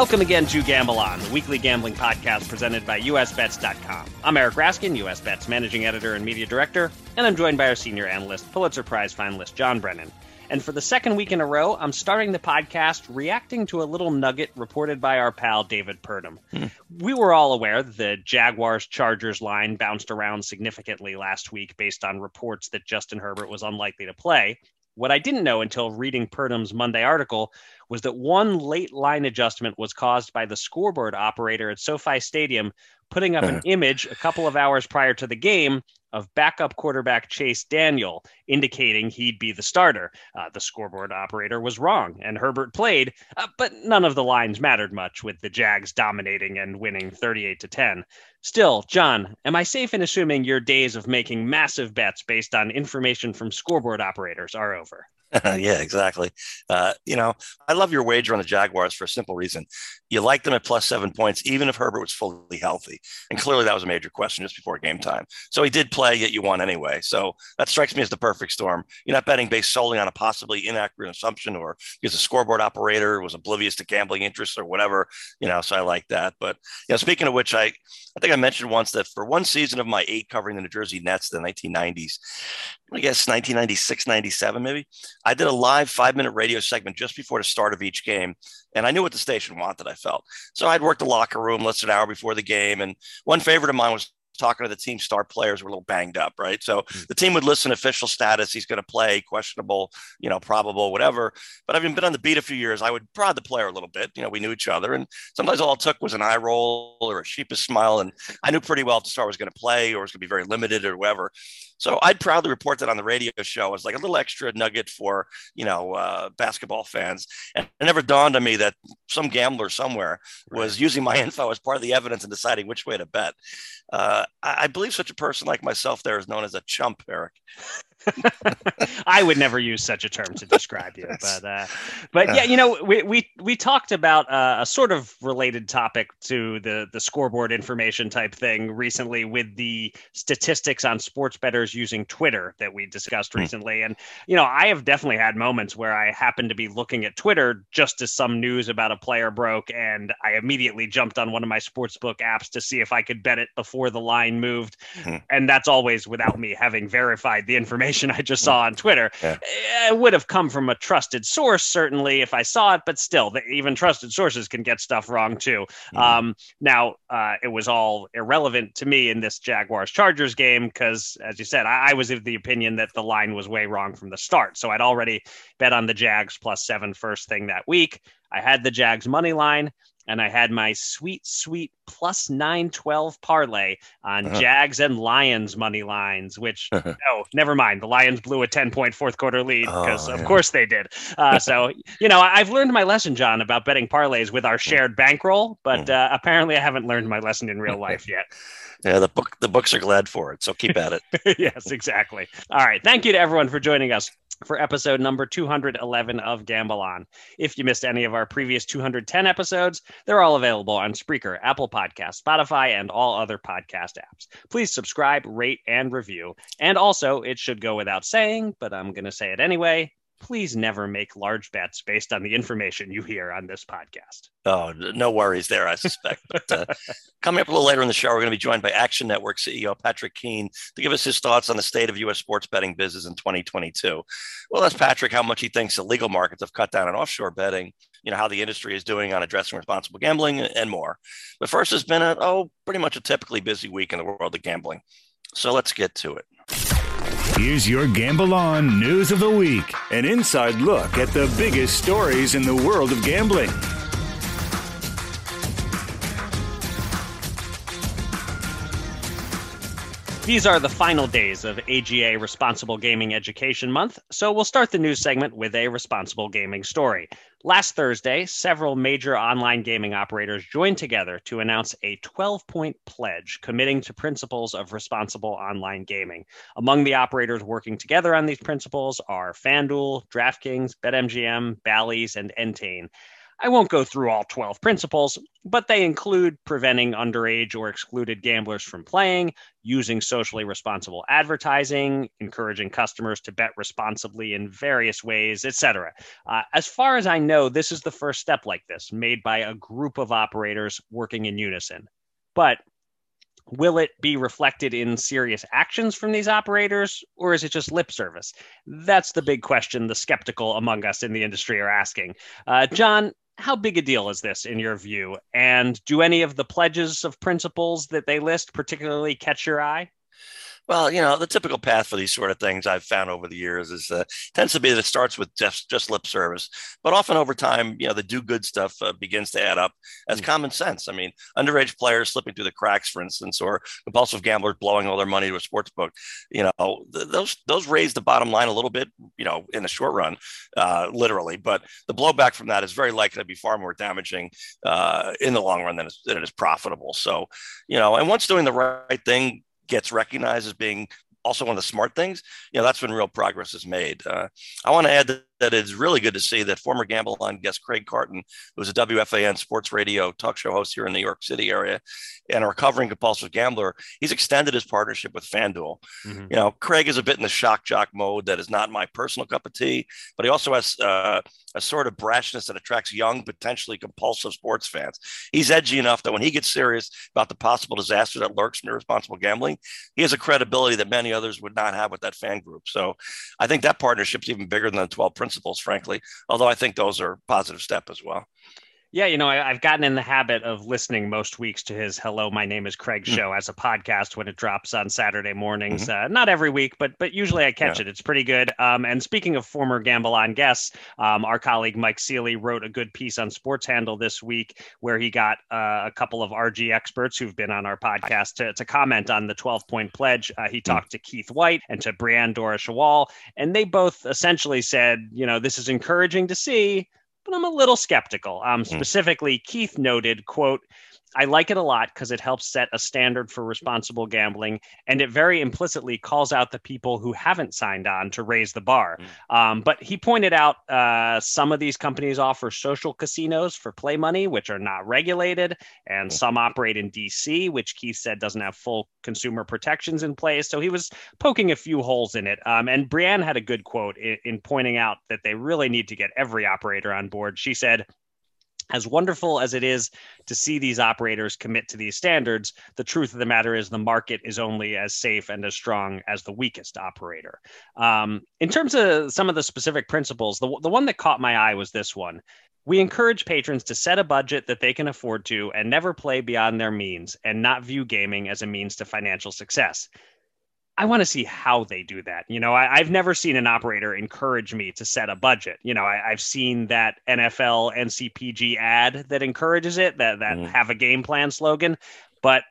Welcome again to Gamble On, the weekly gambling podcast presented by USBets.com. I'm Eric Raskin, USBets managing editor and media director, and I'm joined by our senior analyst, Pulitzer Prize finalist John Brennan. And for the second week in a row, I'm starting the podcast reacting to a little nugget reported by our pal David Purdum. Hmm. We were all aware the Jaguars Chargers line bounced around significantly last week based on reports that Justin Herbert was unlikely to play. What I didn't know until reading Purdum's Monday article was that one late line adjustment was caused by the scoreboard operator at SoFi Stadium putting up an uh. image a couple of hours prior to the game of backup quarterback Chase Daniel, indicating he'd be the starter. Uh, the scoreboard operator was wrong, and Herbert played, uh, but none of the lines mattered much, with the Jags dominating and winning 38 to 10. Still, John, am I safe in assuming your days of making massive bets based on information from scoreboard operators are over? yeah, exactly. Uh, you know, I love your wager on the Jaguars for a simple reason. You like them at plus seven points, even if Herbert was fully healthy. And clearly that was a major question just before game time. So he did play, yet you won anyway. So that strikes me as the perfect storm. You're not betting based solely on a possibly inaccurate assumption or because the scoreboard operator was oblivious to gambling interests or whatever, you know, so I like that. But, you know, speaking of which, I, I think I mentioned once that for one season of my eight covering the New Jersey Nets, the 1990s, I guess 1996, 97, maybe. I did a live five minute radio segment just before the start of each game. And I knew what the station wanted, I felt. So I'd worked the locker room, listened an hour before the game. And one favorite of mine was talking to the team star players were a little banged up, right? So mm. the team would listen official status, he's going to play, questionable, you know, probable, whatever. But having been on the beat a few years, I would prod the player a little bit. You know, we knew each other, and sometimes all it took was an eye roll or a sheepish smile, and I knew pretty well if the star was going to play or was going to be very limited or whatever. So I'd proudly report that on the radio show as like a little extra nugget for you know uh, basketball fans. And it never dawned on me that some gambler somewhere was using my info as part of the evidence in deciding which way to bet. Uh, I, I believe such a person like myself there is known as a chump, Eric. I would never use such a term to describe you, but uh, but yeah, you know, we we we talked about uh, a sort of related topic to the the scoreboard information type thing recently with the statistics on sports bettors using Twitter that we discussed hmm. recently, and you know, I have definitely had moments where I happened to be looking at Twitter just as some news about a player broke, and I immediately jumped on one of my sportsbook apps to see if I could bet it before the line moved, hmm. and that's always without me having verified the information information I just saw on Twitter. Yeah. It would have come from a trusted source, certainly, if I saw it, but still, the, even trusted sources can get stuff wrong too. Mm-hmm. Um, now, uh, it was all irrelevant to me in this Jaguars Chargers game because, as you said, I, I was of the opinion that the line was way wrong from the start. So I'd already bet on the Jags plus seven first thing that week. I had the Jags money line and I had my sweet, sweet plus 912 parlay on Uh-huh. Jags and Lions money lines, which, no, never mind. The Lions blew a 10 point fourth quarter lead because, Oh, of yeah. course, they did. Uh, so, you know, I've learned my lesson, John, about betting parlays with our shared bankroll, but Mm. uh, apparently I haven't learned my lesson in real life yet. Yeah, the book the books are glad for it. So keep at it. yes, exactly. All right. Thank you to everyone for joining us for episode number 211 of Gamble On. If you missed any of our previous 210 episodes, they're all available on Spreaker, Apple Podcasts, Spotify, and all other podcast apps. Please subscribe, rate, and review. And also, it should go without saying, but I'm going to say it anyway. Please never make large bets based on the information you hear on this podcast. Oh, no worries there, I suspect. But uh, coming up a little later in the show, we're going to be joined by Action Network CEO Patrick Keane to give us his thoughts on the state of U.S. sports betting business in 2022. We'll ask Patrick how much he thinks the legal markets have cut down on offshore betting, you know, how the industry is doing on addressing responsible gambling, and more. But first, it's been a, oh, pretty much a typically busy week in the world of gambling. So let's get to it. Here's your Gamble On News of the Week an inside look at the biggest stories in the world of gambling. These are the final days of AGA Responsible Gaming Education Month, so we'll start the news segment with a responsible gaming story. Last Thursday, several major online gaming operators joined together to announce a 12 point pledge committing to principles of responsible online gaming. Among the operators working together on these principles are FanDuel, DraftKings, BetMGM, Bally's, and Entain. I won't go through all 12 principles, but they include preventing underage or excluded gamblers from playing, using socially responsible advertising, encouraging customers to bet responsibly in various ways, etc. Uh, as far as I know, this is the first step like this made by a group of operators working in unison. But will it be reflected in serious actions from these operators, or is it just lip service? That's the big question the skeptical among us in the industry are asking. Uh, John, how big a deal is this in your view? And do any of the pledges of principles that they list particularly catch your eye? Well, you know, the typical path for these sort of things I've found over the years is uh, tends to be that it starts with just just lip service, but often over time, you know, the do good stuff uh, begins to add up as Mm. common sense. I mean, underage players slipping through the cracks, for instance, or compulsive gamblers blowing all their money to a sports book. You know, th- those those raise the bottom line a little bit, you know, in the short run, uh, literally. But the blowback from that is very likely to be far more damaging uh, in the long run than, it's, than it is profitable. So, you know, and once doing the right thing gets recognized as being also one of the smart things, you know, that's when real progress is made. Uh, I want to add that, that it's really good to see that former Gamble On guest Craig Carton, who's a WFAN sports radio talk show host here in the New York City area and a recovering compulsive gambler, he's extended his partnership with FanDuel. Mhm. You know, Craig is a bit in the shock jock mode that is not my personal cup of tea, but he also has uh, a sort of brashness that attracts young, potentially compulsive sports fans. He's edgy enough that when he gets serious about the possible disaster that lurks in irresponsible gambling, he has a credibility that many others would not have with that fan group. So I think that partnership's even bigger than the 12 principles, frankly, although I think those are positive step as well. Yeah, you know, I, I've gotten in the habit of listening most weeks to his "Hello, my name is Craig" Mm. show as a podcast when it drops on Saturday mornings. Uh, not every week, but but usually I catch Mm-hmm. Yeah. it. It's pretty good. Um, and speaking of former Gamble On guests, um, our colleague Mike Seeley wrote a good piece on Sports Handle this week where he got uh, a couple of RG experts who've been on our podcast to, to comment on the 12 point pledge. Uh, he talked to Keith Whyte and to Brianne Doura-Schawohl, and they both essentially said, you know, this is encouraging to see but I'm a little skeptical. Um, specifically, Keith noted, quote, I like it a lot because it helps set a standard for responsible gambling, and it very implicitly calls out the people who haven't signed on to raise the bar. Um, but he pointed out uh, some of these companies offer social casinos for play money, which are not regulated, and some operate in DC, which Keith said doesn't have full consumer protections in place. So he was poking a few holes in it. Um, and Brianne had a good quote in, in pointing out that they really need to get every operator on board. She said, as wonderful as it is to see these operators commit to these standards, the truth of the matter is the market is only as safe and as strong as the weakest operator. Um, in terms of some of the specific principles, the, the one that caught my eye was this one. We encourage patrons to set a budget that they can afford to and never play beyond their means and not view gaming as a means to financial success. I want to see how they do that. You know, I, have never seen an operator encourage me to set a budget. You know, I, have seen that NFL NCPG ad that encourages it, that that mm. have a game plan slogan, but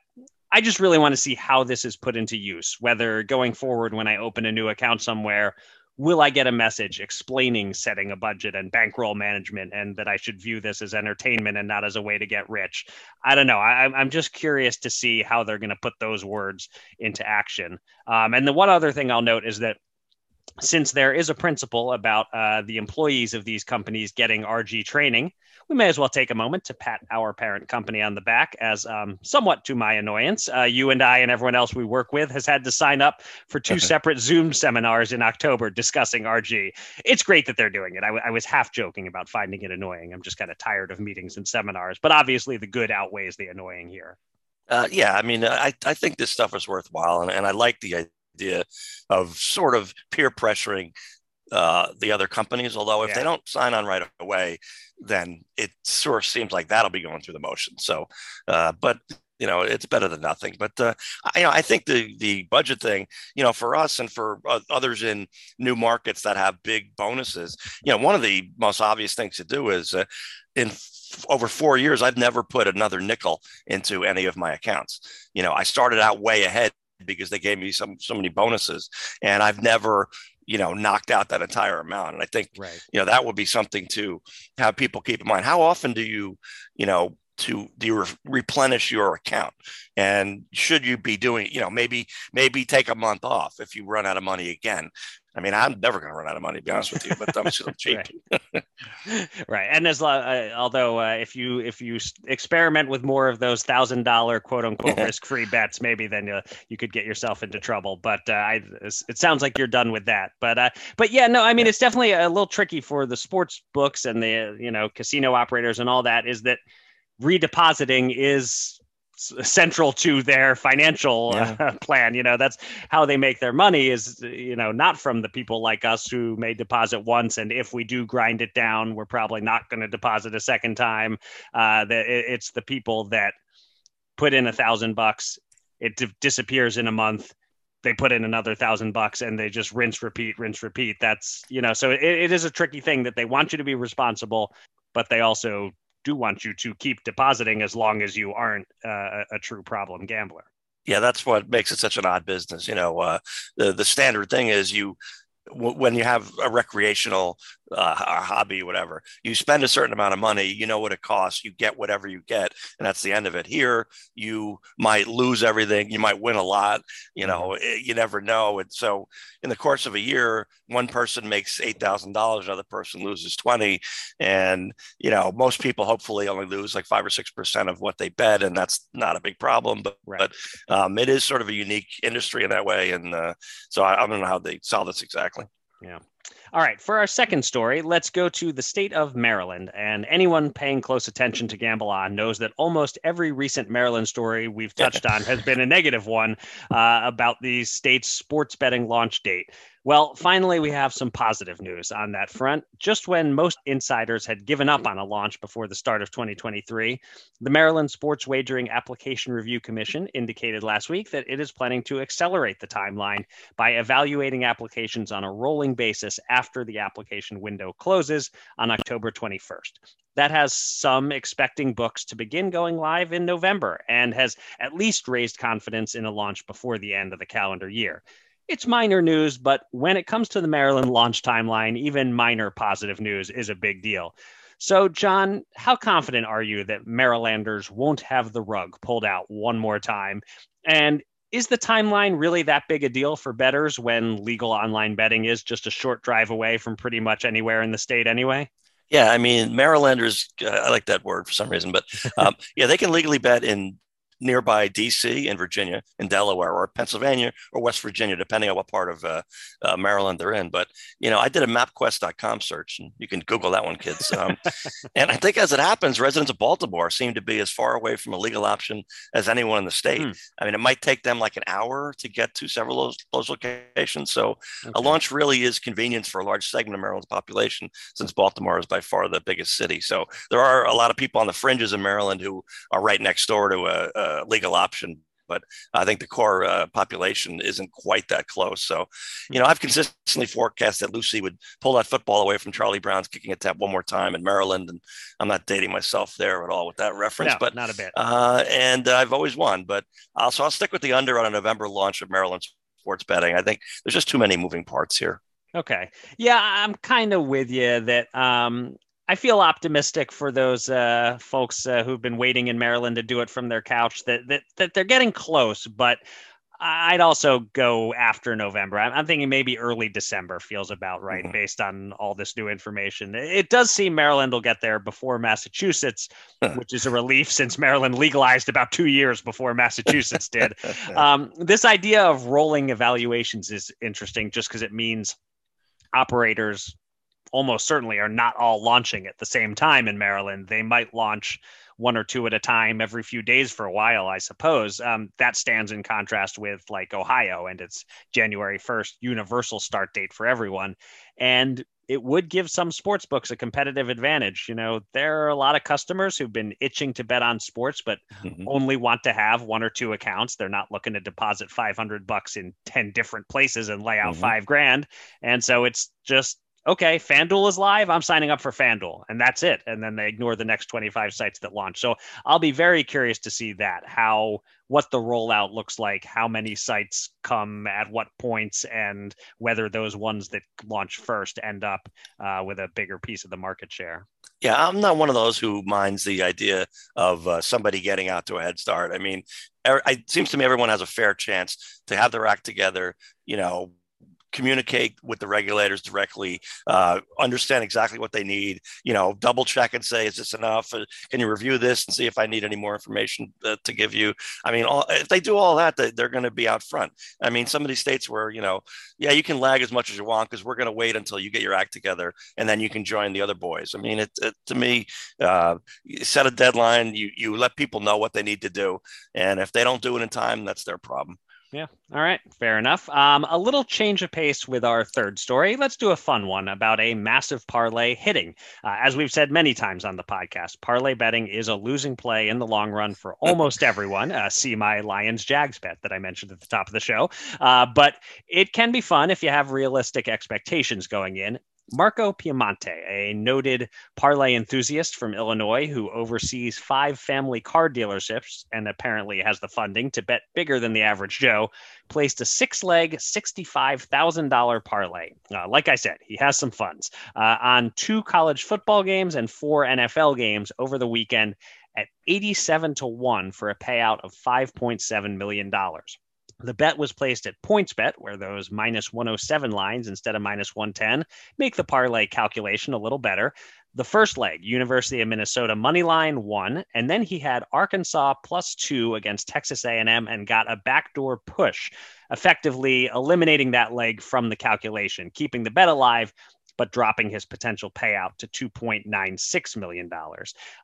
I just really want to see how this is put into use. Whether going forward, when I open a new account somewhere, will I get a message explaining setting a budget and bankroll management and that I should view this as entertainment and not as a way to get rich? I don't know. I, am just curious to see how they're going to put those words into action. Um, and the one other thing I'll note is that since there is a principle about uh, the employees of these companies getting RG training, we may as well take a moment to pat our parent company on the back, as um, somewhat to my annoyance, uh, you and I and everyone else we work with has had to sign up for two separate Zoom seminars in October discussing RG. It's great that they're doing it. I, w- I was half joking about finding it annoying. I'm just kind of tired of meetings and seminars, but obviously the good outweighs the annoying here. Uh, yeah, I mean, I, I think this stuff is worthwhile, and, and I like the idea of sort of peer pressuring uh, the other companies. Although if yeah. they don't sign on right away, then it sort of seems like that'll be going through the motion. So, uh, but you know, it's better than nothing. But uh, I, you know, I think the the budget thing, you know, for us and for others in new markets that have big bonuses, you know, one of the most obvious things to do is uh, in over four years, I've never put another nickel into any of my accounts. You know, I started out way ahead because they gave me some so many bonuses and i've never you know knocked out that entire amount and i think right. you know that would be something to have people keep in mind. How often do you you know to do you re- replenish your account? And should you be doing you know maybe maybe take a month off if you run out of money again I mean, I'm never going to run out of money, to be honest with you, but I'm still cheap. right. right. And as uh, although uh, if you if you experiment with more of those thousand dollar quote unquote risk free bets, maybe then uh, you could get yourself into trouble. But uh, I, it sounds like you're done with that. But uh, but yeah, no, I mean, it's definitely a little tricky for the sports books and the you know casino operators and all that. Is that redepositing is central to their financial yeah. uh, plan. You know, that's how they make their money is, you know, not from the people like us who may deposit once. And if we do grind it down, we're probably not going to deposit a second time. Uh, that it's the people that put in a thousand bucks, it d- disappears in a month. They put in another thousand bucks and they just rinse, repeat, rinse, repeat. That's, you know, so it, it is a tricky thing that they want you to be responsible, but they also do want you to keep depositing as long as you aren't uh, a true problem gambler. Yeah, that's what makes it such an odd business. You know, uh, the the standard thing is you when you have a recreational uh, a hobby, whatever. You spend a certain amount of money, you know what it costs, you get whatever you get, and that's the end of it. Here, you might lose everything, you might win a lot, you know, mm-hmm. eh, you never know. And so, in the course of a year, one person makes eight thousand dollars, another person loses twenty, and you know, most people hopefully only lose like five or six percent of what they bet, and that's not a big problem. But, right. but um, it is sort of a unique industry in that way, and uh, so I, I don't know how they solve this exactly. Yeah. All right, for our second story, let's go to the state of Maryland. And anyone paying close attention to Gamble On knows that almost every recent Maryland story we've touched on has been a negative one uh, about the state's sports betting launch date. Well, finally, we have some positive news on that front. Just when most insiders had given up on a launch before the start of 2023, the Maryland Sports Wagering Application Review Commission indicated last week that it is planning to accelerate the timeline by evaluating applications on a rolling basis after the application window closes on October 21st. That has some expecting books to begin going live in November and has at least raised confidence in a launch before the end of the calendar year it's minor news, but when it comes to the Maryland launch timeline, even minor positive news is a big deal. So, John, how confident are you that Marylanders won't have the rug pulled out one more time? And is the timeline really that big a deal for bettors when legal online betting is just a short drive away from pretty much anywhere in the state anyway? Yeah, I mean, Marylanders, uh, I like that word for some reason, but um, yeah, they can legally bet in nearby DC and Virginia and Delaware or Pennsylvania or West Virginia, depending on what part of uh, uh, Maryland they're in. But, you know, I did a MapQuest.com search and you can Google that one, kids. Um, and I think as it happens, residents of Baltimore seem to be as far away from a legal option as anyone in the state. Hmm. I mean, it might take them like an hour to get to several of those, those locations. So okay. a launch really is convenience for a large segment of Maryland's population since Baltimore is by far the biggest city. So there are a lot of people on the fringes of Maryland who are right next door to a, a legal option but I think the core uh, population isn't quite that close. So, you know, I've consistently forecast that Lucy would pull that football away from Charlie Brown's kicking attempt one more time in Maryland, and I'm not dating myself there at all with that reference, no, but not a bit. Uh, and I've always won, but so I'll stick with the under on a November launch of Maryland sports betting. I think there's just too many moving parts here. Okay. Yeah, I'm kind of with you that um, I feel optimistic for those uh, folks uh, who've been waiting in Maryland to do it from their couch that that, that they're getting close, but I'd also go after November. I'm, thinking maybe early December feels about right mm-hmm. based on all this new information. It does seem Maryland will get there before Massachusetts, which is a relief since Maryland legalized about two years before Massachusetts did. Um, this idea of rolling evaluations is interesting just because it means operators almost certainly are not all launching at the same time in Maryland. They might launch one or two at a time every few days for a while, I suppose. Um, that stands in contrast with like Ohio and its January 1st universal start date for everyone. And it would give some sports books a competitive advantage. You know, there are a lot of customers who've been itching to bet on sports, but mm-hmm. only want to have one or two accounts. They're not looking to deposit 500 bucks in 10 different places and lay out mm-hmm. five grand. And so it's just okay, FanDuel is live. I'm signing up for FanDuel, and that's it. And then they ignore the next 25 sites that launch. So I'll be very curious to see that how what the rollout looks like, how many sites come at what points, and whether those ones that launch first end up uh, with a bigger piece of the market share. Yeah, I'm not one of those who minds the idea of uh, somebody getting out to a head start. I mean, er, it seems to me everyone has a fair chance to have their act together. You know, communicate with the regulators directly, uh, understand exactly what they need, you know, double check and say, is this enough? Uh, can you review this and see if I need any more information uh, to give you? I mean, all, if they do all that, they, they're going to be out front. I mean, some of these states where, you know, yeah, you can lag as much as you want because we're going to wait until you get your act together and then you can join the other boys. I mean, it, it to me, uh, set a deadline, you, you let people know what they need to do. And if they don't do it in time, that's their problem. Yeah. All right. Fair enough. Um, a little change of pace with our third story. Let's do a fun one about a massive parlay hitting. Uh, as we've said many times on the podcast, parlay betting is a losing play in the long run for almost everyone. Uh, see my Lions Jags bet that I mentioned at the top of the show. Uh, but it can be fun if you have realistic expectations going in. Marco Piemonte, a noted parlay enthusiast from Illinois who oversees five family car dealerships and apparently has the funding to bet bigger than the average Joe, placed a six leg, $65,000 parlay. Uh, like I said, he has some funds uh, on two college football games and four NFL games over the weekend at 87 to 1 for a payout of $5.7 million. The bet was placed at PointsBet, where those minus 107 lines instead of minus 110 make the parlay calculation a little better. The first leg, University of Minnesota money line won, and then he had Arkansas plus two against Texas A&M and got a backdoor push, effectively eliminating that leg from the calculation, keeping the bet alive but dropping his potential payout to $2.96 million.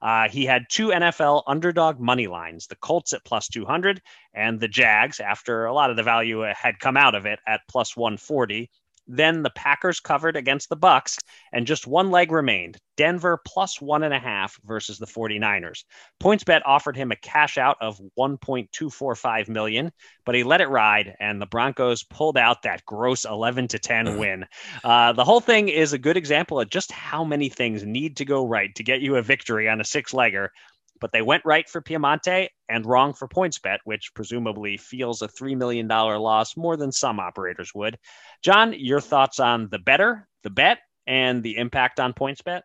Uh, he had two NFL underdog money lines the Colts at plus 200 and the Jags, after a lot of the value had come out of it, at plus 140. Then the Packers covered against the Bucs, and just one leg remained. Denver plus one and a half versus the 49ers. PointsBet offered him a cash out of 1.245 million, but he let it ride, and the Broncos pulled out that gross 11 to 10 win. Uh, the whole thing is a good example of just how many things need to go right to get you a victory on a six legger but they went right for Piemonte and wrong for PointsBet, which presumably feels a $3 million loss more than some operators would. John, your thoughts on the better, the bet, and the impact on PointsBet?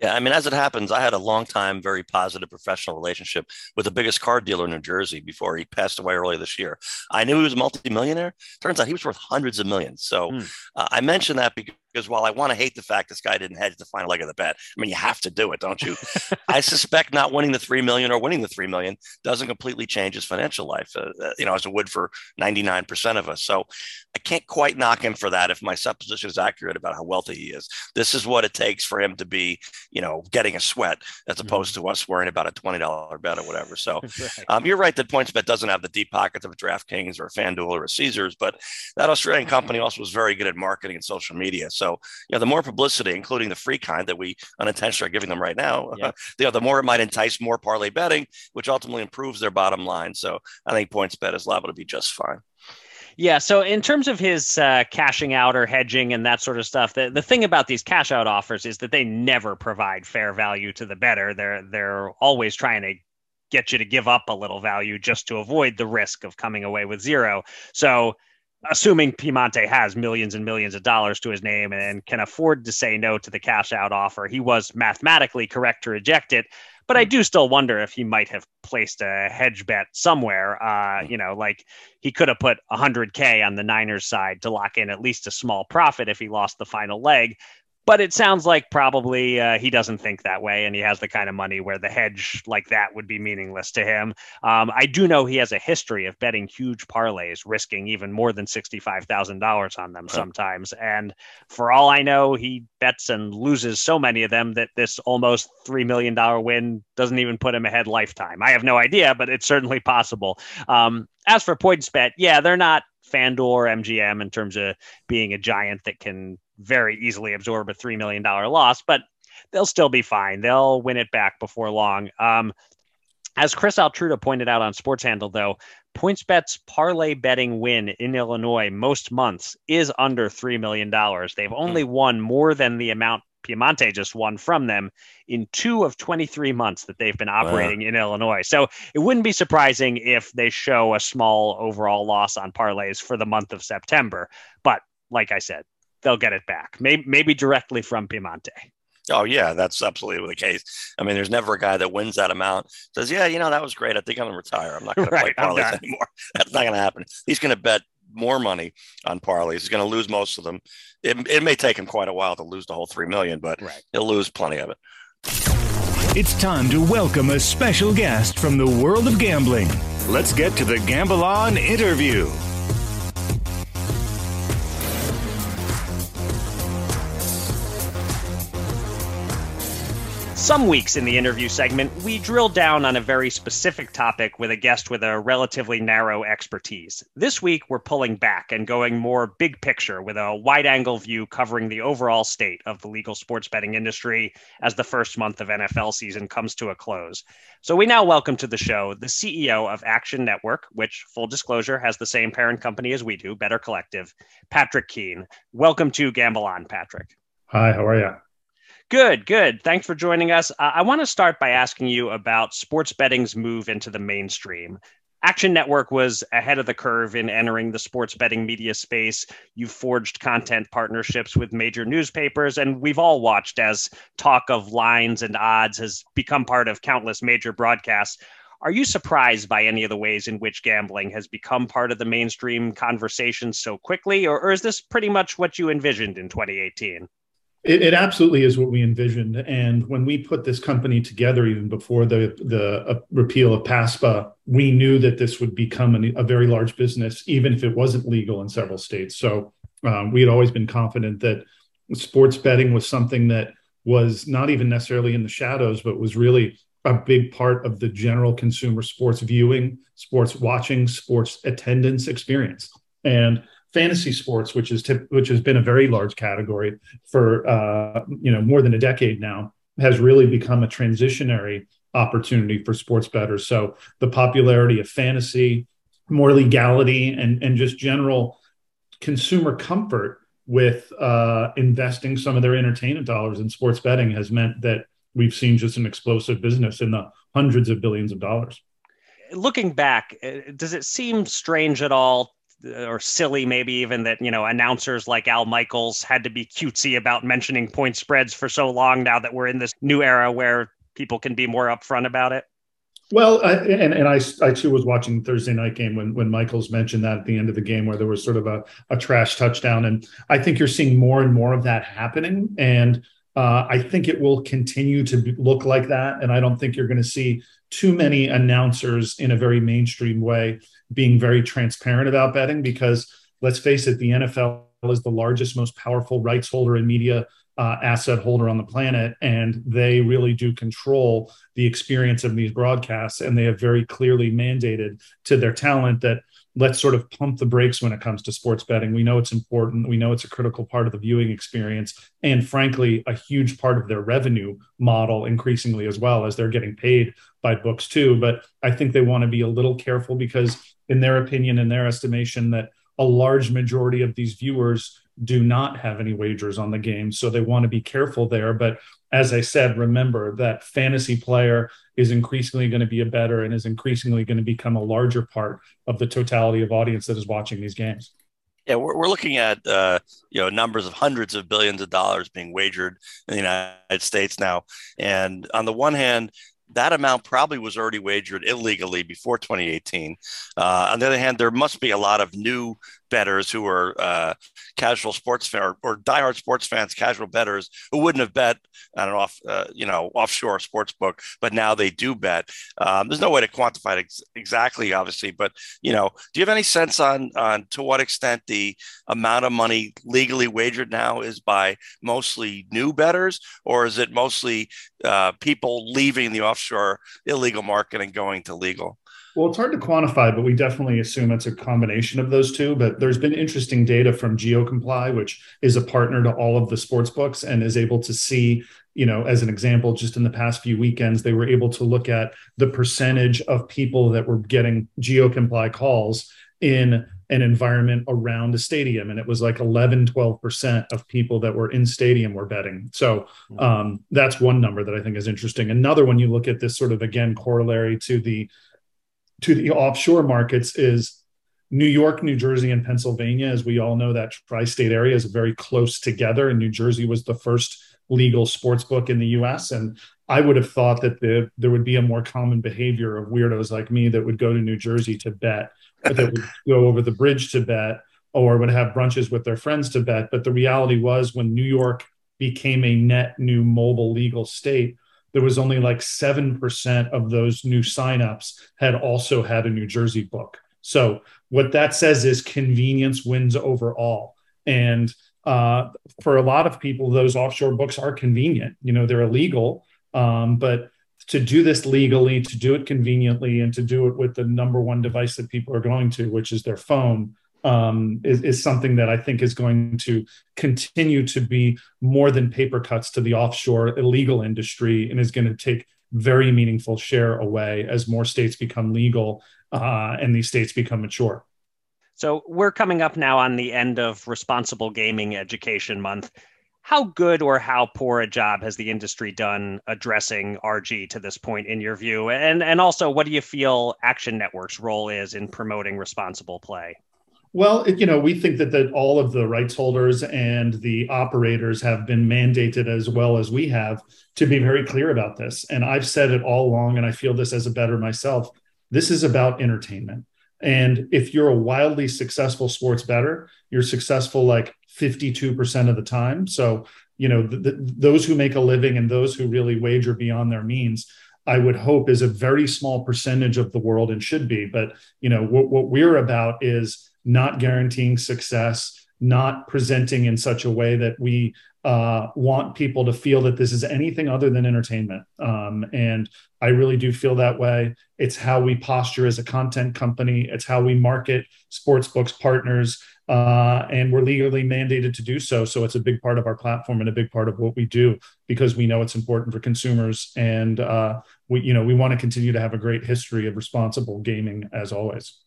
Yeah, I mean, as it happens, I had a long time, very positive professional relationship with the biggest car dealer in New Jersey before he passed away earlier this year. I knew he was a multimillionaire. Turns out he was worth hundreds of millions. So mm. uh, I mentioned that because because while I want to hate the fact this guy didn't hedge the final leg of the bet, I mean, you have to do it, don't you? I suspect not winning the three million or winning the three million doesn't completely change his financial life, uh, uh you know, as it would for 99% of us. So I can't quite knock him for that if my supposition is accurate about how wealthy he is. This is what it takes for him to be, you know, getting a sweat as mm-hmm. opposed mm-hmm. to us worrying about a $20 bet or whatever. So right. um, you're right that PointsBet doesn't have the deep pockets of a DraftKings or a FanDuel or a Caesars, but that Australian company also was very good at marketing and social media. So, you know, the more publicity, including the free kind that we unintentionally are giving them right now, yeah. you know, the more it might entice more parlay betting, which ultimately improves their bottom line. So I think PointsBet is liable to be just fine. Yeah. So in terms of his uh, cashing out or hedging and that sort of stuff, the, the thing about these cash out offers is that they never provide fair value to the better. They're they're always trying to get you to give up a little value just to avoid the risk of coming away with zero. So assuming Piemonte has millions and millions of dollars to his name and can afford to say no to the cash out offer, he was mathematically correct to reject it. But I do still wonder if he might have placed a hedge bet somewhere. Uh, you know, like he could have put 100K on the Niners side to lock in at least a small profit if he lost the final leg but it sounds like probably uh, he doesn't think that way and he has the kind of money where the hedge like that would be meaningless to him. Um, i do know he has a history of betting huge parlays risking even more than $65000 on them sometimes and for all i know he bets and loses so many of them that this almost $3 million win doesn't even put him ahead lifetime. I have no idea but it's certainly possible. Um, as for PointsBet yeah they're not FanDuel or MGM in terms of being a giant that can very easily absorb a $3 million loss, but they'll still be fine. They'll win it back before long. Um, as Chris Altruda pointed out on Sports Handle, though, PointsBet's parlay betting win in Illinois most months is under $3 million. They've only hmm. won more than the amount Piemonte just won from them in two of 23 months that they've been operating wow. in Illinois. So it wouldn't be surprising if they show a small overall loss on parlays for the month of September. But like I said, they'll get it back. Maybe maybe directly from Piemonte. Oh yeah, that's absolutely the case. I mean, there's never a guy that wins that amount says, "Yeah, you know, that was great. I think I'm gonna retire. I'm not gonna right, play parlays anymore." That's not gonna happen. He's gonna bet more money on parlays. He's gonna lose most of them. It, it may take him quite a while to lose the whole three million, but right. he'll lose plenty of it. It's time to welcome a special guest from the world of gambling. Let's get to the Gamble On interview. Some weeks in the interview segment, we drill down on a very specific topic with a guest with a relatively narrow expertise. This week, we're pulling back and going more big picture with a wide angle view covering the overall state of the legal sports betting industry as the first month of NFL season comes to a close. So, we now welcome to the show the CEO of Action Network, which, full disclosure, has the same parent company as we do, Better Collective, Patrick Keane. Welcome to Gamble On, Patrick. Hi, how are you? Good, good. Thanks for joining us. Uh, I want to start by asking you about sports betting's move into the mainstream. Action Network was ahead of the curve in entering the sports betting media space. You've forged content partnerships with major newspapers, and we've all watched as talk of lines and odds has become part of countless major broadcasts. Are you surprised by any of the ways in which gambling has become part of the mainstream conversation so quickly, or, or is this pretty much what you envisioned in 2018? It, it, absolutely is what we envisioned. And when we put this company together, even before the the uh, repeal of PASPA, we knew that this would become an, a very large business, even if it wasn't legal in several states. So um, we had always been confident that sports betting was something that was not even necessarily in the shadows, but was really a big part of the general consumer sports viewing, sports watching, sports attendance experience. And fantasy sports, which is tip, which has been a very large category for uh, you know more than a decade now, has really become a transitionary opportunity for sports bettors. So the popularity of fantasy, more legality, and and just general consumer comfort with uh, investing some of their entertainment dollars in sports betting has meant that we've seen just an explosive business in the hundreds of billions of dollars. Looking back, uh, does it seem strange at all or silly maybe even that you know announcers like Al Michaels had to be cutesy about mentioning point spreads for so long now that we're in this new era where people can be more upfront about it? Well I, and, and I, I too was watching Thursday night game when when Michaels mentioned that at the end of the game where there was sort of a, a trash touchdown. And I think you're seeing more and more of that happening. And uh, I think it will continue to look like that. And I don't think you're going to see too many announcers in a very mainstream way being very transparent about betting because let's face it, the NFL is the largest, most powerful rights holder and media uh, asset holder on the planet, and they really do control the experience of these broadcasts. And they have very clearly mandated to their talent that let's sort of pump the brakes when it comes to sports betting. We know it's important. We know it's a critical part of the viewing experience. And frankly, a huge part of their revenue model increasingly as well as they're getting paid by books too. But I think they want to be a little careful because, in their opinion, in their estimation, that a large majority of these viewers do not have any wagers on the game. So they want to be careful there. But as I said, remember that fantasy player is increasingly going to be a better and is increasingly going to become a larger part of the totality of audience that is watching these games. Yeah, we're, we're looking at uh, you know numbers of hundreds of billions of dollars being wagered in the United States now, and on the one hand, that amount probably was already wagered illegally before 2018. Uh, on the other hand, there must be a lot of new bettors who are uh, casual sports fan or, or, diehard sports fans, casual bettors who wouldn't have bet on an off, uh, you know, offshore sports book, but now they do bet. Um, there's no way to quantify it ex- exactly, obviously, but you know, do you have any sense on on to what extent the amount of money legally wagered now is by mostly new bettors, or is it mostly uh, people leaving the offshore illegal market and going to legal? Well, it's hard to quantify, but we definitely assume it's a combination of those two. But there's been interesting data from GeoComply, which is a partner to all of the sports books and is able to see, you know, as an example, just in the past few weekends, they were able to look at the percentage of people that were getting GeoComply calls in an environment around a stadium and it was like 11 12% of people that were in stadium were betting so um, that's one number that i think is interesting another one you look at this sort of again corollary to the to the offshore markets is New York, New Jersey, and Pennsylvania. As we all know, that tri state area is very close together. And New Jersey was the first legal sports book in the US. And I would have thought that the, there would be a more common behavior of weirdos like me that would go to New Jersey to bet, that would go over the bridge to bet, or would have brunches with their friends to bet. But the reality was when New York became a net new mobile legal state, there was only like 7% of those new signups had also had a New Jersey book. So what that says is convenience wins overall. And uh, for a lot of people, those offshore books are convenient. You know, they're illegal, um, but to do this legally, to do it conveniently, and to do it with the number one device that people are going to, which is their phone, um, is, is something that I think is going to continue to be more than paper cuts to the offshore illegal industry and is going to take very meaningful share away as more states become legal uh, and these states become mature. So we're coming up now on the end of Responsible Gaming Education Month. How good or how poor a job has the industry done addressing RG to this point, in your view? And and also, what do you feel Action Network's role is in promoting responsible play? Well, it, you know, we think that that all of the rights holders and the operators have been mandated as well as we have to be very clear about this. And I've said it all along, and I feel this as a bettor myself. This is about entertainment. And if you're a wildly successful sports bettor, you're successful like 52% of the time. So, you know, the, the, those who make a living and those who really wager beyond their means, I would hope is a very small percentage of the world and should be. But, you know, what, what we're about is not guaranteeing success, not presenting in such a way that we uh, want people to feel that this is anything other than entertainment. Um, and I really do feel that way. It's how we posture as a content company, it's how we market sports books partners. Uh, and we're legally mandated to do so. So it's a big part of our platform and a big part of what we do because we know it's important for consumers. And uh, we, you know, we want to continue to have a great history of responsible gaming as always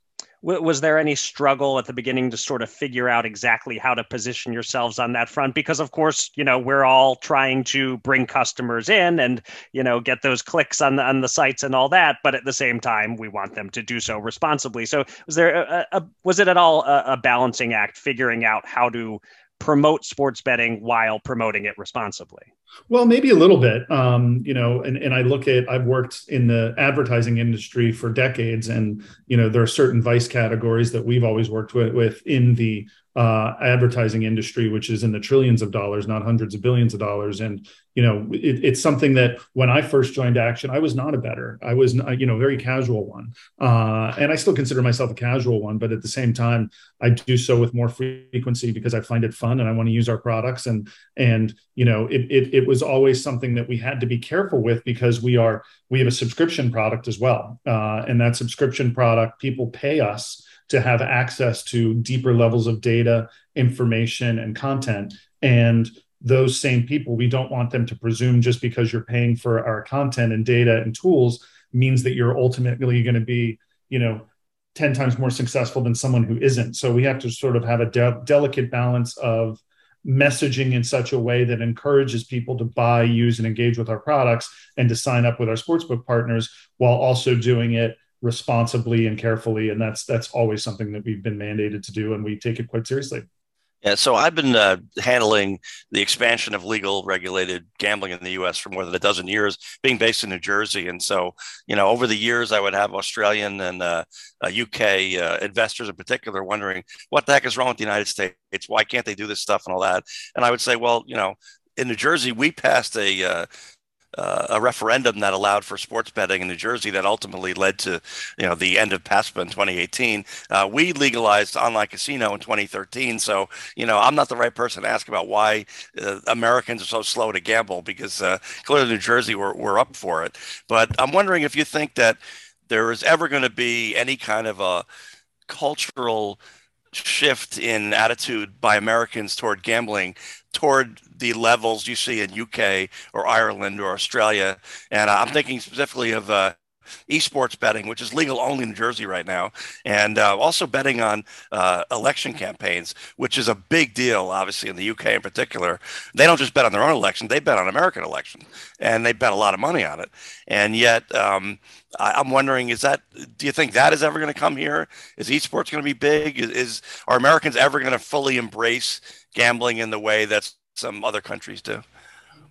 was there any struggle at the beginning to sort of figure out exactly how to position yourselves on that front? Because of course you know we're all trying to bring customers in and you know get those clicks on the on the sites and all that but at the same time we want them to do so responsibly. So was there a, a was it at all a, a balancing act figuring out how to promote sports betting while promoting it responsibly well, maybe a little bit. Um, you know, and, and I look at I've worked in the advertising industry for decades, and you know, there are certain vice categories that we've always worked with, with in the uh, advertising industry, which is in the trillions of dollars, not hundreds of billions of dollars. And you know, it, it's something that when I first joined Action, I was not a better. I was, you know, very casual one, uh, and I still consider myself a casual one. But at the same time, I do so with more frequency because I find it fun and I want to use our products. And and you know, it, it it was always something that we had to be careful with because we are we have a subscription product as well, uh, and that subscription product people pay us to have access to deeper levels of data, information, and content. And those same people, we don't want them to presume just because you're paying for our content and data and tools means that you're ultimately going to be, you know, 10 times more successful than someone who isn't. So we have to sort of have a de- delicate balance of messaging in such a way that encourages people to buy, use, and engage with our products and to sign up with our sportsbook partners while also doing it responsibly and carefully. And that's that's always something that we've been mandated to do, and we take it quite seriously. Yeah, so I've been uh, handling the expansion of legal regulated gambling in the U.S. for more than a dozen years, being based in New Jersey. And so, you know, over the years, I would have Australian and uh, uh, UK uh, investors in particular wondering what the heck is wrong with the United States? Why can't they do this stuff and all that? And I would say, well, you know, in New Jersey, we passed a uh, a referendum that allowed for sports betting in New Jersey that ultimately led to, you know, the end of PASPA in 2018. Uh, we legalized online casino in 2013. So, you know, I'm not the right person to ask about why uh, Americans are so slow to gamble because uh, clearly New Jersey we're, we're up for it. But I'm wondering if you think that there is ever going to be any kind of a cultural shift in attitude by Americans toward gambling toward the levels you see in UK or Ireland or Australia. And uh, I'm thinking specifically of uh, esports betting, which is legal only in New Jersey right now, and uh, also betting on uh, election campaigns, which is a big deal, obviously in the UK in particular. They don't just bet on their own election; they bet on American election, and they bet a lot of money on it. And yet, um, I, am wondering: is that? Do you think that is ever going to come here? Is esports going to be big? Is, is are Americans ever going to fully embrace gambling in the way that some other countries do?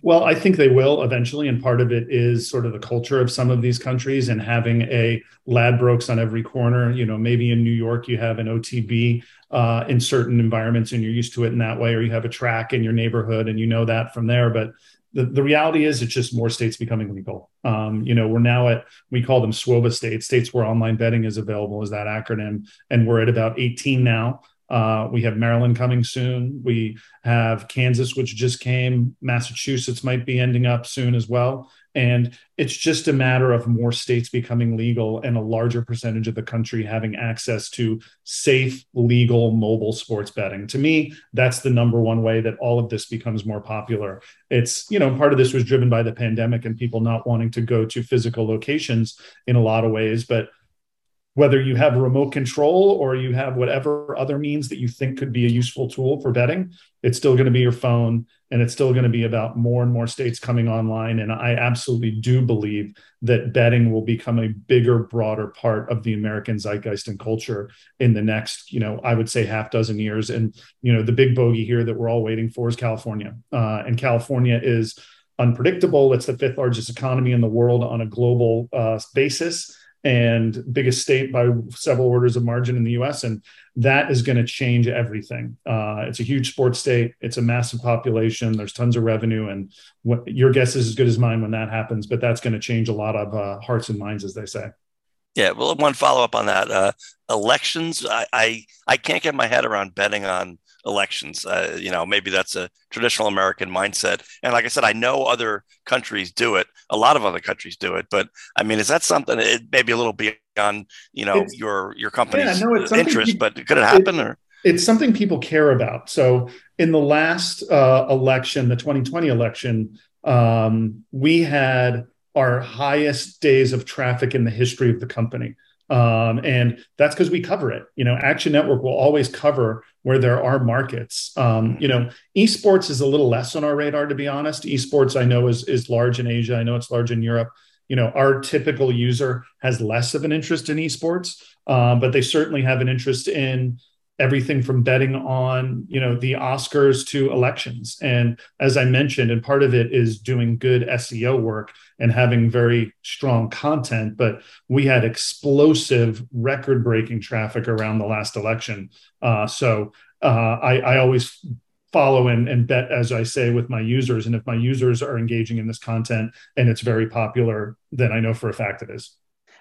Well, I think they will eventually, and part of it is sort of the culture of some of these countries and having a Ladbrokes on every corner. You know, maybe in New York you have an OTB uh, in certain environments, and you're used to it in that way, or you have a track in your neighborhood, and you know that from there. But the, the reality is, it's just more states becoming legal. Um, you know, we're now at we call them SWOBA states, states where online betting is available, is that acronym, and we're at about 18 now. Uh, we have Maryland coming soon. We have Kansas, which just came. Massachusetts might be ending up soon as well. And it's just a matter of more states becoming legal and a larger percentage of the country having access to safe, legal mobile sports betting. To me, that's the number one way that all of this becomes more popular. It's, you know, part of this was driven by the pandemic and people not wanting to go to physical locations in a lot of ways. But whether you have remote control or you have whatever other means that you think could be a useful tool for betting, it's still going to be your phone and it's still going to be about more and more states coming online. And I absolutely do believe that betting will become a bigger, broader part of the American zeitgeist and culture in the next, you know, I would say half dozen years. And, you know, the big bogey here that we're all waiting for is California. Uh, and California is unpredictable. It's the fifth largest economy in the world on a global uh, basis and biggest state by several orders of margin in the US. And that is going to change everything. Uh, it's a huge sports state. It's a massive population. There's tons of revenue. And what your guess is as good as mine when that happens, but that's going to change a lot of uh, hearts and minds, as they say. Yeah, well, one follow up on that. Uh, elections, I, I I can't get my head around betting on elections. Uh, you know, maybe that's a traditional American mindset. And like I said, I know other countries do it. A lot of other countries do it. But I mean, is that something? It may be a little beyond you know it's, your your company's yeah, no, interest, people, but could it happen? It, or it's something people care about. So in the last uh, election, the 2020 election, um, we had our highest days of traffic in the history of the company. Um, and that's because we cover it. You know, Action Network will always cover where there are markets. Um, you know, esports is a little less on our radar, to be honest. Esports, I know, is is large in Asia. I know it's large in Europe. You know, our typical user has less of an interest in esports, uh, but they certainly have an interest in everything from betting on you know the oscars to elections. And as i mentioned and part of it is doing good seo work and having very strong content but we had explosive record breaking traffic around the last election. Uh, so uh, I, I always follow and, and bet as i say with my users. And if my users are engaging in this content and it's very popular then i know for a fact it is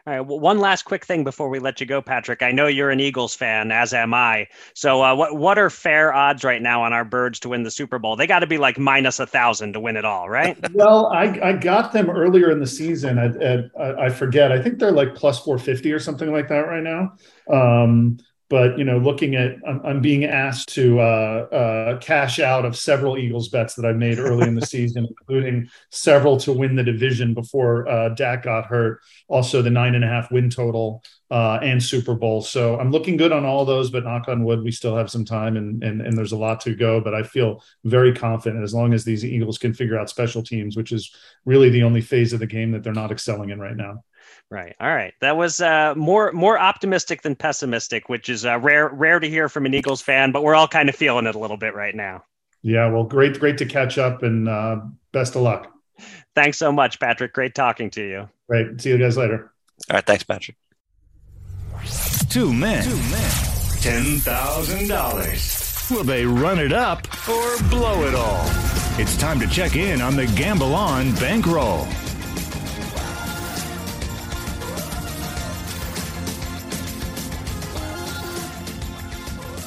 all right. Well, one last quick thing before we let you go, Patrick. I know you're an Eagles fan, as am I. So, uh, what what are fair odds right now on our Birds to win the Super Bowl? They got to be like minus a thousand to win it all, right? well, I, I got them earlier in the season. I, I, I forget. I think they're like plus four fifty or something like that right now. Um, but you know, looking at, I'm, I'm being asked to uh, uh, cash out of several Eagles bets that I've made early in the season, including several to win the division before uh, Dak got hurt. Also, the nine and a half win total uh, and Super Bowl. So I'm looking good on all those, but knock on wood, we still have some time and, and, and there's a lot to go. But I feel very confident as long as these Eagles can figure out special teams, which is really the only phase of the game that they're not excelling in right now. Right. All right. That was uh, more more optimistic than pessimistic, which is uh, rare rare to hear from an Eagles fan. But we're all kind of feeling it a little bit right now. Yeah. Well, great great to catch up, and uh, best of luck. Thanks so much, Patrick. Great talking to you. Great. See you guys later. All right. Thanks, Patrick. Two men. Two men. Ten thousand dollars. Will they run it up or blow it all? It's time to check in on the Gamble On bankroll.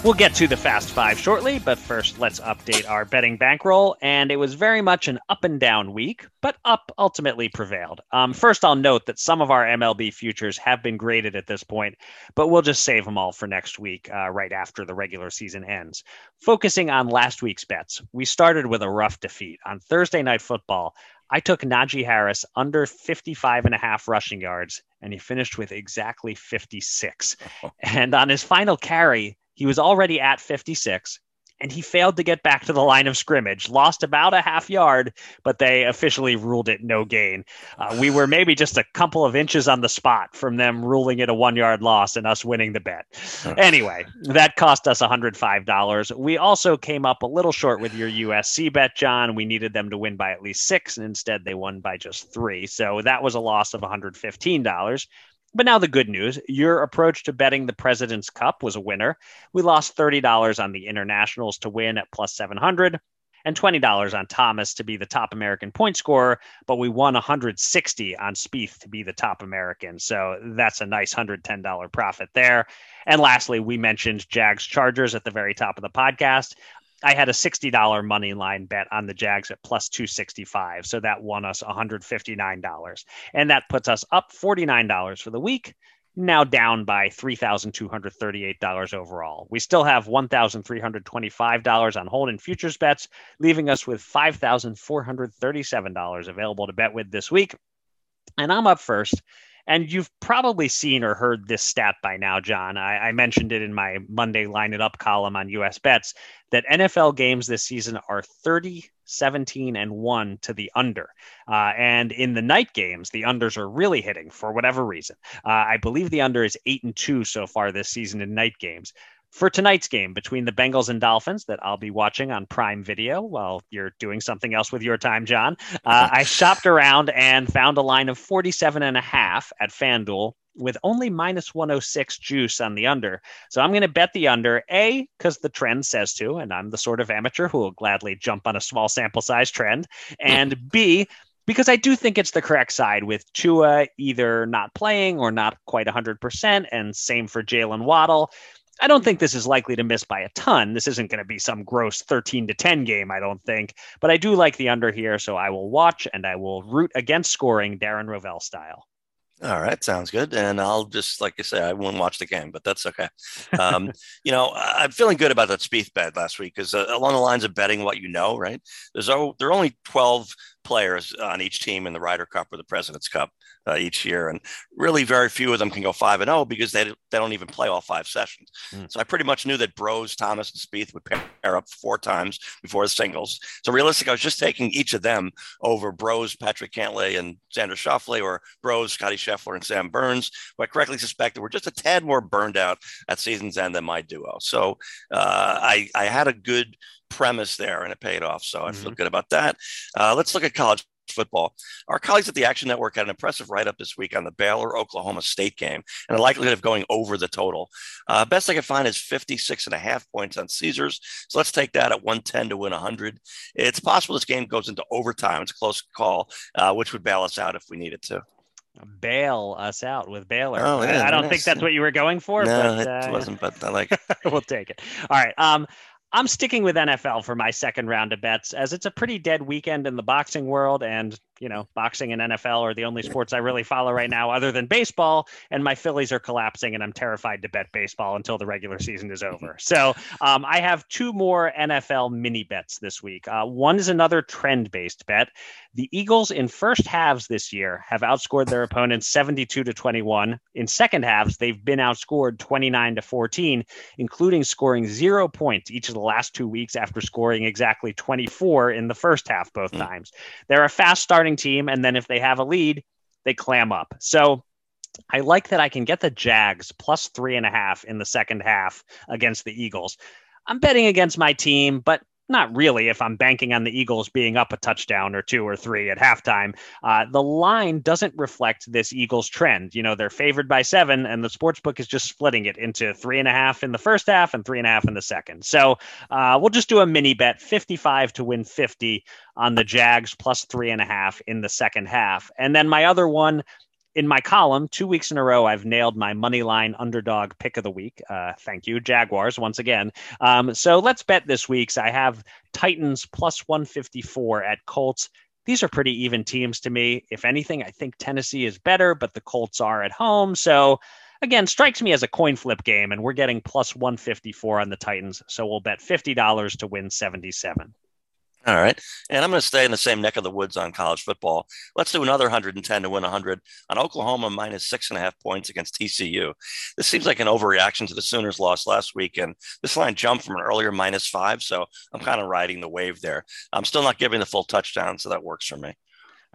We'll get to the Fast Five shortly, but first let's update our betting bankroll. And it was very much an up and down week, but up ultimately prevailed. Um, first, I'll note that some of our MLB futures have been graded at this point, but we'll just save them all for next week, uh, right after the regular season ends. Focusing on last week's bets, we started with a rough defeat. On Thursday Night Football, I took Najee Harris under 55 and a half rushing yards, and he finished with exactly 56. And on his final carry, he was already at 56 and he failed to get back to the line of scrimmage, lost about a half yard, but they officially ruled it no gain. Uh, we were maybe just a couple of inches on the spot from them ruling it a one yard loss and us winning the bet. Anyway, that cost us $105. We also came up a little short with your USC bet, John. We needed them to win by at least six, and instead they won by just three. So that was a loss of $115. But now the good news your approach to betting the President's Cup was a winner. We lost $30 on the internationals to win at plus 700 and $20 on Thomas to be the top American point scorer, but we won 160 on Spieth to be the top American. So that's a nice $110 profit there. And lastly, we mentioned Jags Chargers at the very top of the podcast. I had a $60 money line bet on the Jags at plus 265. So that won us $159. And that puts us up $49 for the week, now down by $3,238 overall. We still have $1,325 on hold and futures bets, leaving us with $5,437 available to bet with this week. And I'm up first. And you've probably seen or heard this stat by now, John. I, I, mentioned it in my Monday Line It Up column on US Bets that NFL games this season are 30, 17, and 1 to the under. Uh, and in the night games, the unders are really hitting for whatever reason. Uh, I believe the under is 8 and 2 so far this season in night games for tonight's game between the Bengals and Dolphins that I'll be watching on Prime Video while you're doing something else with your time, John. Uh, I shopped around and found a line of 47 and a half at FanDuel with only minus 106 juice on the under. So I'm going to bet the under, A, because the trend says to, and I'm the sort of amateur who will gladly jump on a small sample size trend, and B, because I do think it's the correct side with Tua either not playing or not quite 100%, and same for Jaylen Waddle. I don't think this is likely to miss by a ton. This isn't going to be some gross 13 to 10 game, I don't think. But I do like the under here, so I will watch and I will root against scoring Darren Rovell style. All right, sounds good. And I'll just, like I say, I won't watch the game, but that's okay. Um, you know, I'm feeling good about that Spieth bet last week because uh, along the lines of betting what you know, right? There's oh, there are only 12 players on each team in the Ryder Cup or the President's Cup uh, each year, and really very few of them can go five and zero oh because they they don't even play all five sessions. Mm. So I pretty much knew that Bros, Thomas, and Spieth would pair up four times before the singles. So realistically, I was just taking each of them over Bros, Patrick Cantlay, and Xander Schauffele, or Bros, Scottie Scheffler, and Sam Burns, who I correctly suspected were just a tad more burned out at season's end than my duo. So uh, I I had a good premise there and it paid off. So I mm-hmm. feel good about that. Uh, let's look at college football. Our colleagues at the Action Network had an impressive write up this week on the Baylor Oklahoma State game and the likelihood of going over the total. Uh, best I could find is 56 and a half points on Caesars. So let's take that at 110 to win 100. It's possible this game goes into overtime. It's a close call, uh, which would bail us out if we needed to. Bail us out with Baylor. Oh, yeah, I don't nice. think that's what you were going for. No, but, uh, it wasn't, but I like it. we'll take it. All right. Um, I'm sticking with NFL for my second round of bets as it's a pretty dead weekend in the boxing world. And, you know, boxing and NFL are the only sports I really follow right now other than baseball. And my Phillies are collapsing and I'm terrified to bet baseball until the regular season is over. So um, I have two more NFL mini bets this week. Uh, one is another trend based bet. The Eagles in first halves this year have outscored their opponents 72 to 21. In second halves, they've been outscored 29 to 14, including scoring zero points each of the last two weeks after scoring exactly 24 in the first half both mm. times. They're a fast starting team, and then if they have a lead, they clam up. So I like that I can get the Jags plus three and a half in the second half against the Eagles. I'm betting against my team, but not really if I'm banking on the Eagles being up a touchdown or two or three at halftime. Uh, the line doesn't reflect this Eagles trend. You know, they're favored by seven, and the sports book is just splitting it into three and a half in the first half and three and a half in the second. So uh, we'll just do a mini bet 55 to win 50 on the Jags plus three and a half in the second half. And then my other one, in my column, two weeks in a row, I've nailed my money line underdog pick of the week. Uh, thank you, Jaguars, once again. Um, so let's bet this week's. I have Titans plus 154 at Colts. These are pretty even teams to me. If anything, I think Tennessee is better, but the Colts are at home. So again, strikes me as a coin flip game, and we're getting plus 154 on the Titans. So we'll bet $50 to win 77. All right. And I'm going to stay in the same neck of the woods on college football. Let's do another 110 to win 100 on Oklahoma minus six and a half points against TCU. This seems like an overreaction to the Sooners' loss last week. And this line jumped from an earlier minus five. So I'm kind of riding the wave there. I'm still not giving the full touchdown. So that works for me.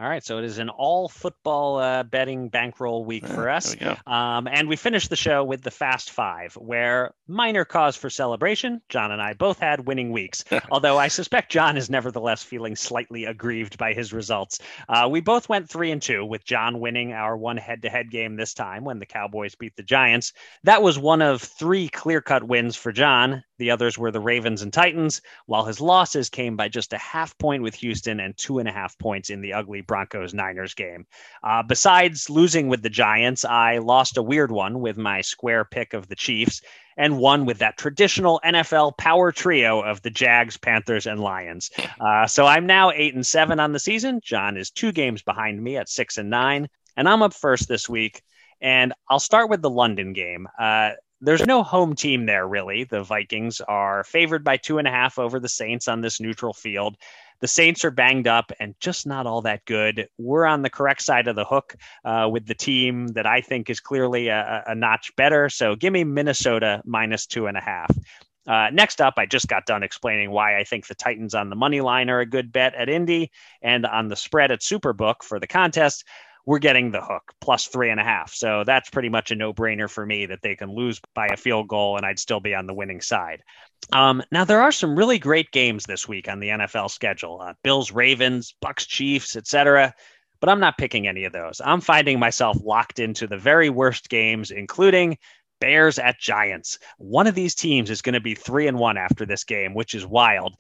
All right, so it is an all football uh, betting bankroll week yeah, for us. Um, and we finished the show with the Fast Five, where minor cause for celebration. John and I both had winning weeks, although I suspect John is nevertheless feeling slightly aggrieved by his results. Uh, we both went three and two, with John winning our one head to head game this time when the Cowboys beat the Giants. That was one of three clear cut wins for John. The others were the Ravens and Titans, while his losses came by just a half point with Houston and two and a half points in the ugly Broncos Niners game. Uh, besides losing with the Giants, I lost a weird one with my square pick of the Chiefs and won with that traditional NFL power trio of the Jags, Panthers, and Lions. Uh, so I'm now eight and seven on the season. John is two games behind me at six and nine, and I'm up first this week. And I'll start with the London game. Uh, there's no home team there, really. The Vikings are favored by two and a half over the Saints on this neutral field. The Saints are banged up and just not all that good. We're on the correct side of the hook uh, with the team that I think is clearly a, a notch better. So give me Minnesota minus two and a half. Uh, next up, I just got done explaining why I think the Titans on the money line are a good bet at Indy and on the spread at Superbook for the contest we're getting the hook plus three and a half. So that's pretty much a no brainer for me that they can lose by a field goal and I'd still be on the winning side. Um, now there are some really great games this week on the NFL schedule: uh, Bills, Ravens, Bucs, Chiefs, etc. But I'm not picking any of those. I'm finding myself locked into the very worst games, including Bears at Giants. One of these teams is going to be three and one after this game, which is wild.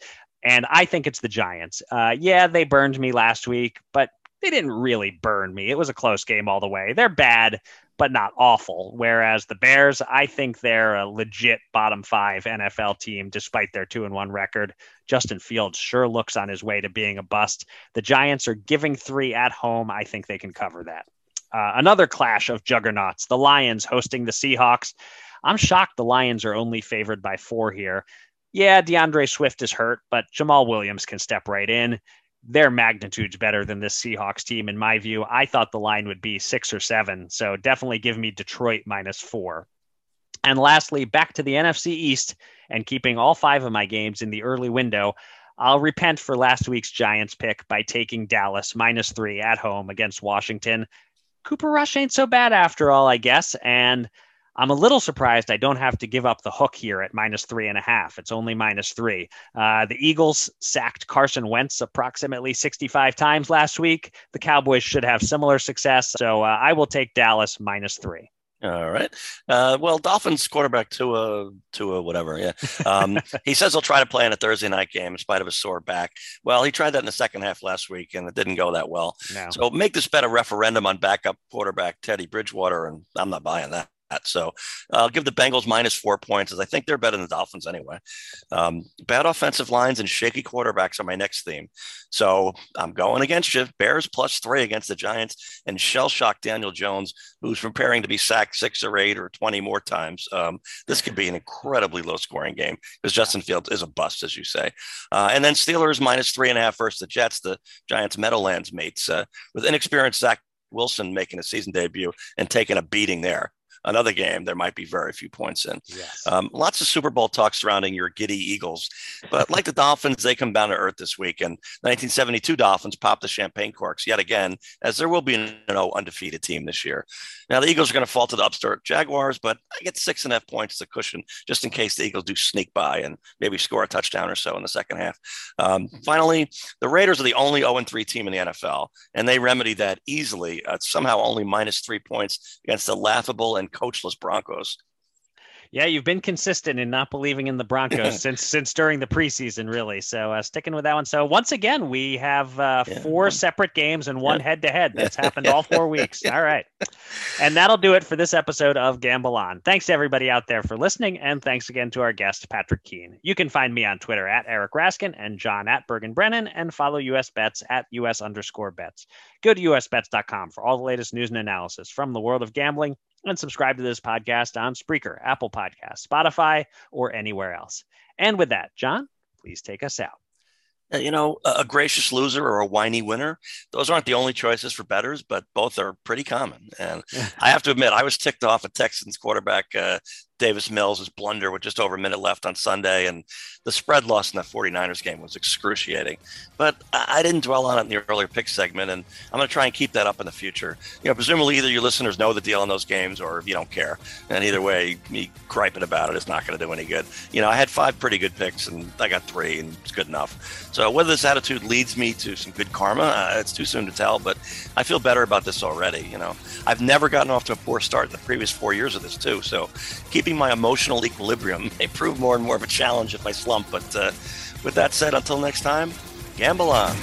And I think it's the Giants. Uh, yeah, they burned me last week, but they didn't really burn me. It was a close game all the way. They're bad, but not awful. Whereas the Bears, I think they're a legit bottom five NFL team, despite their two and one record. Justin Fields sure looks on his way to being a bust. The Giants are giving three at home. I think they can cover that. Uh, another clash of juggernauts, the Lions hosting the Seahawks. I'm shocked the Lions are only favored by four here. Yeah, D'Andre Swift is hurt, but Jamaal Williams can step right in their magnitude's better than this Seahawks team, in my view. I thought the line would be six or seven. So definitely give me Detroit minus four. And lastly, back to the NFC East and keeping all five of my games in the early window. I'll repent for last week's Giants pick by taking Dallas minus three at home against Washington. Cooper Rush ain't so bad after all, I guess. And I'm a little surprised I don't have to give up the hook here at minus three and a half. It's only minus three. Uh, the Eagles sacked Carson Wentz approximately 65 times last week. The Cowboys should have similar success. So uh, I will take Dallas minus three. All right. Uh, well, Dolphins quarterback Tua, Tua, whatever. Yeah. Um, he says he'll try to play in a Thursday night game in spite of a sore back. Well, he tried that in the second half last week and it didn't go that well. No. So make this bet a referendum on backup quarterback Teddy Bridgewater, and I'm not buying that. So I'll give the Bengals minus four points, as I think they're better than the Dolphins anyway. Um, bad offensive lines and shaky quarterbacks are my next theme. So I'm going against you. Bears plus three against the Giants and shell shock Daniel Jones, who's preparing to be sacked six or eight or 20 more times. Um, this could be an incredibly low scoring game because Justin Fields is a bust, as you say. Uh, and then Steelers minus three and a half versus the Jets, the Giants Meadowlands mates, uh, with inexperienced Zach Wilson making a season debut and taking a beating there another game, there might be very few points in. Yes. Um, lots of Super Bowl talk surrounding your giddy Eagles, but like the Dolphins, they come down to earth this week. And 1972 Dolphins popped the champagne corks yet again, as there will be an no undefeated team this year. Now the Eagles are going to fall to the upstart Jaguars, but I get six and a half points as a cushion just in case the Eagles do sneak by and maybe score a touchdown or so in the second half. Um, finally, the Raiders are the only 0 3 team in the NFL, and they remedy that easily. Uh, somehow only minus three points against the laughable and coachless Broncos. Yeah, you've been consistent in not believing in the Broncos since since during the preseason, really. So uh, sticking with that one. So once again, we have uh, yeah. four separate games and one head to head. That's happened all four weeks. All right, and that'll do it for this episode of Gamble On. Thanks to everybody out there for listening, and thanks again to our guest Patrick Keane. You can find me on Twitter at Eric Raskin and John at Bergen Brennan, and follow US Bets at US underscore Bets. Go to usbets.com for all the latest news and analysis from the world of gambling and subscribe to this podcast on Spreaker, Apple Podcasts, Spotify, or anywhere else. And with that, John, please take us out. You know, a gracious loser or a whiny winner, those aren't the only choices for bettors, but both are pretty common. And I have to admit, I was ticked off at Texans quarterback uh, Davis Mills' blunder with just over a minute left on Sunday. And the spread loss in that 49ers game was excruciating. But I didn't dwell on it in the earlier pick segment. And I'm going to try and keep that up in the future. You know, presumably either your listeners know the deal on those games or you don't care. And either way, me griping about it is not going to do any good. You know, I had five pretty good picks and I got three and it's good enough. So whether this attitude leads me to some good karma, uh, it's too soon to tell. But I feel better about this already. You know, I've never gotten off to a poor start in the previous four years of this, too. So keeping keeping my emotional equilibrium may prove more and more of a challenge if I slump. But uh, with that said, until next time, gamble on.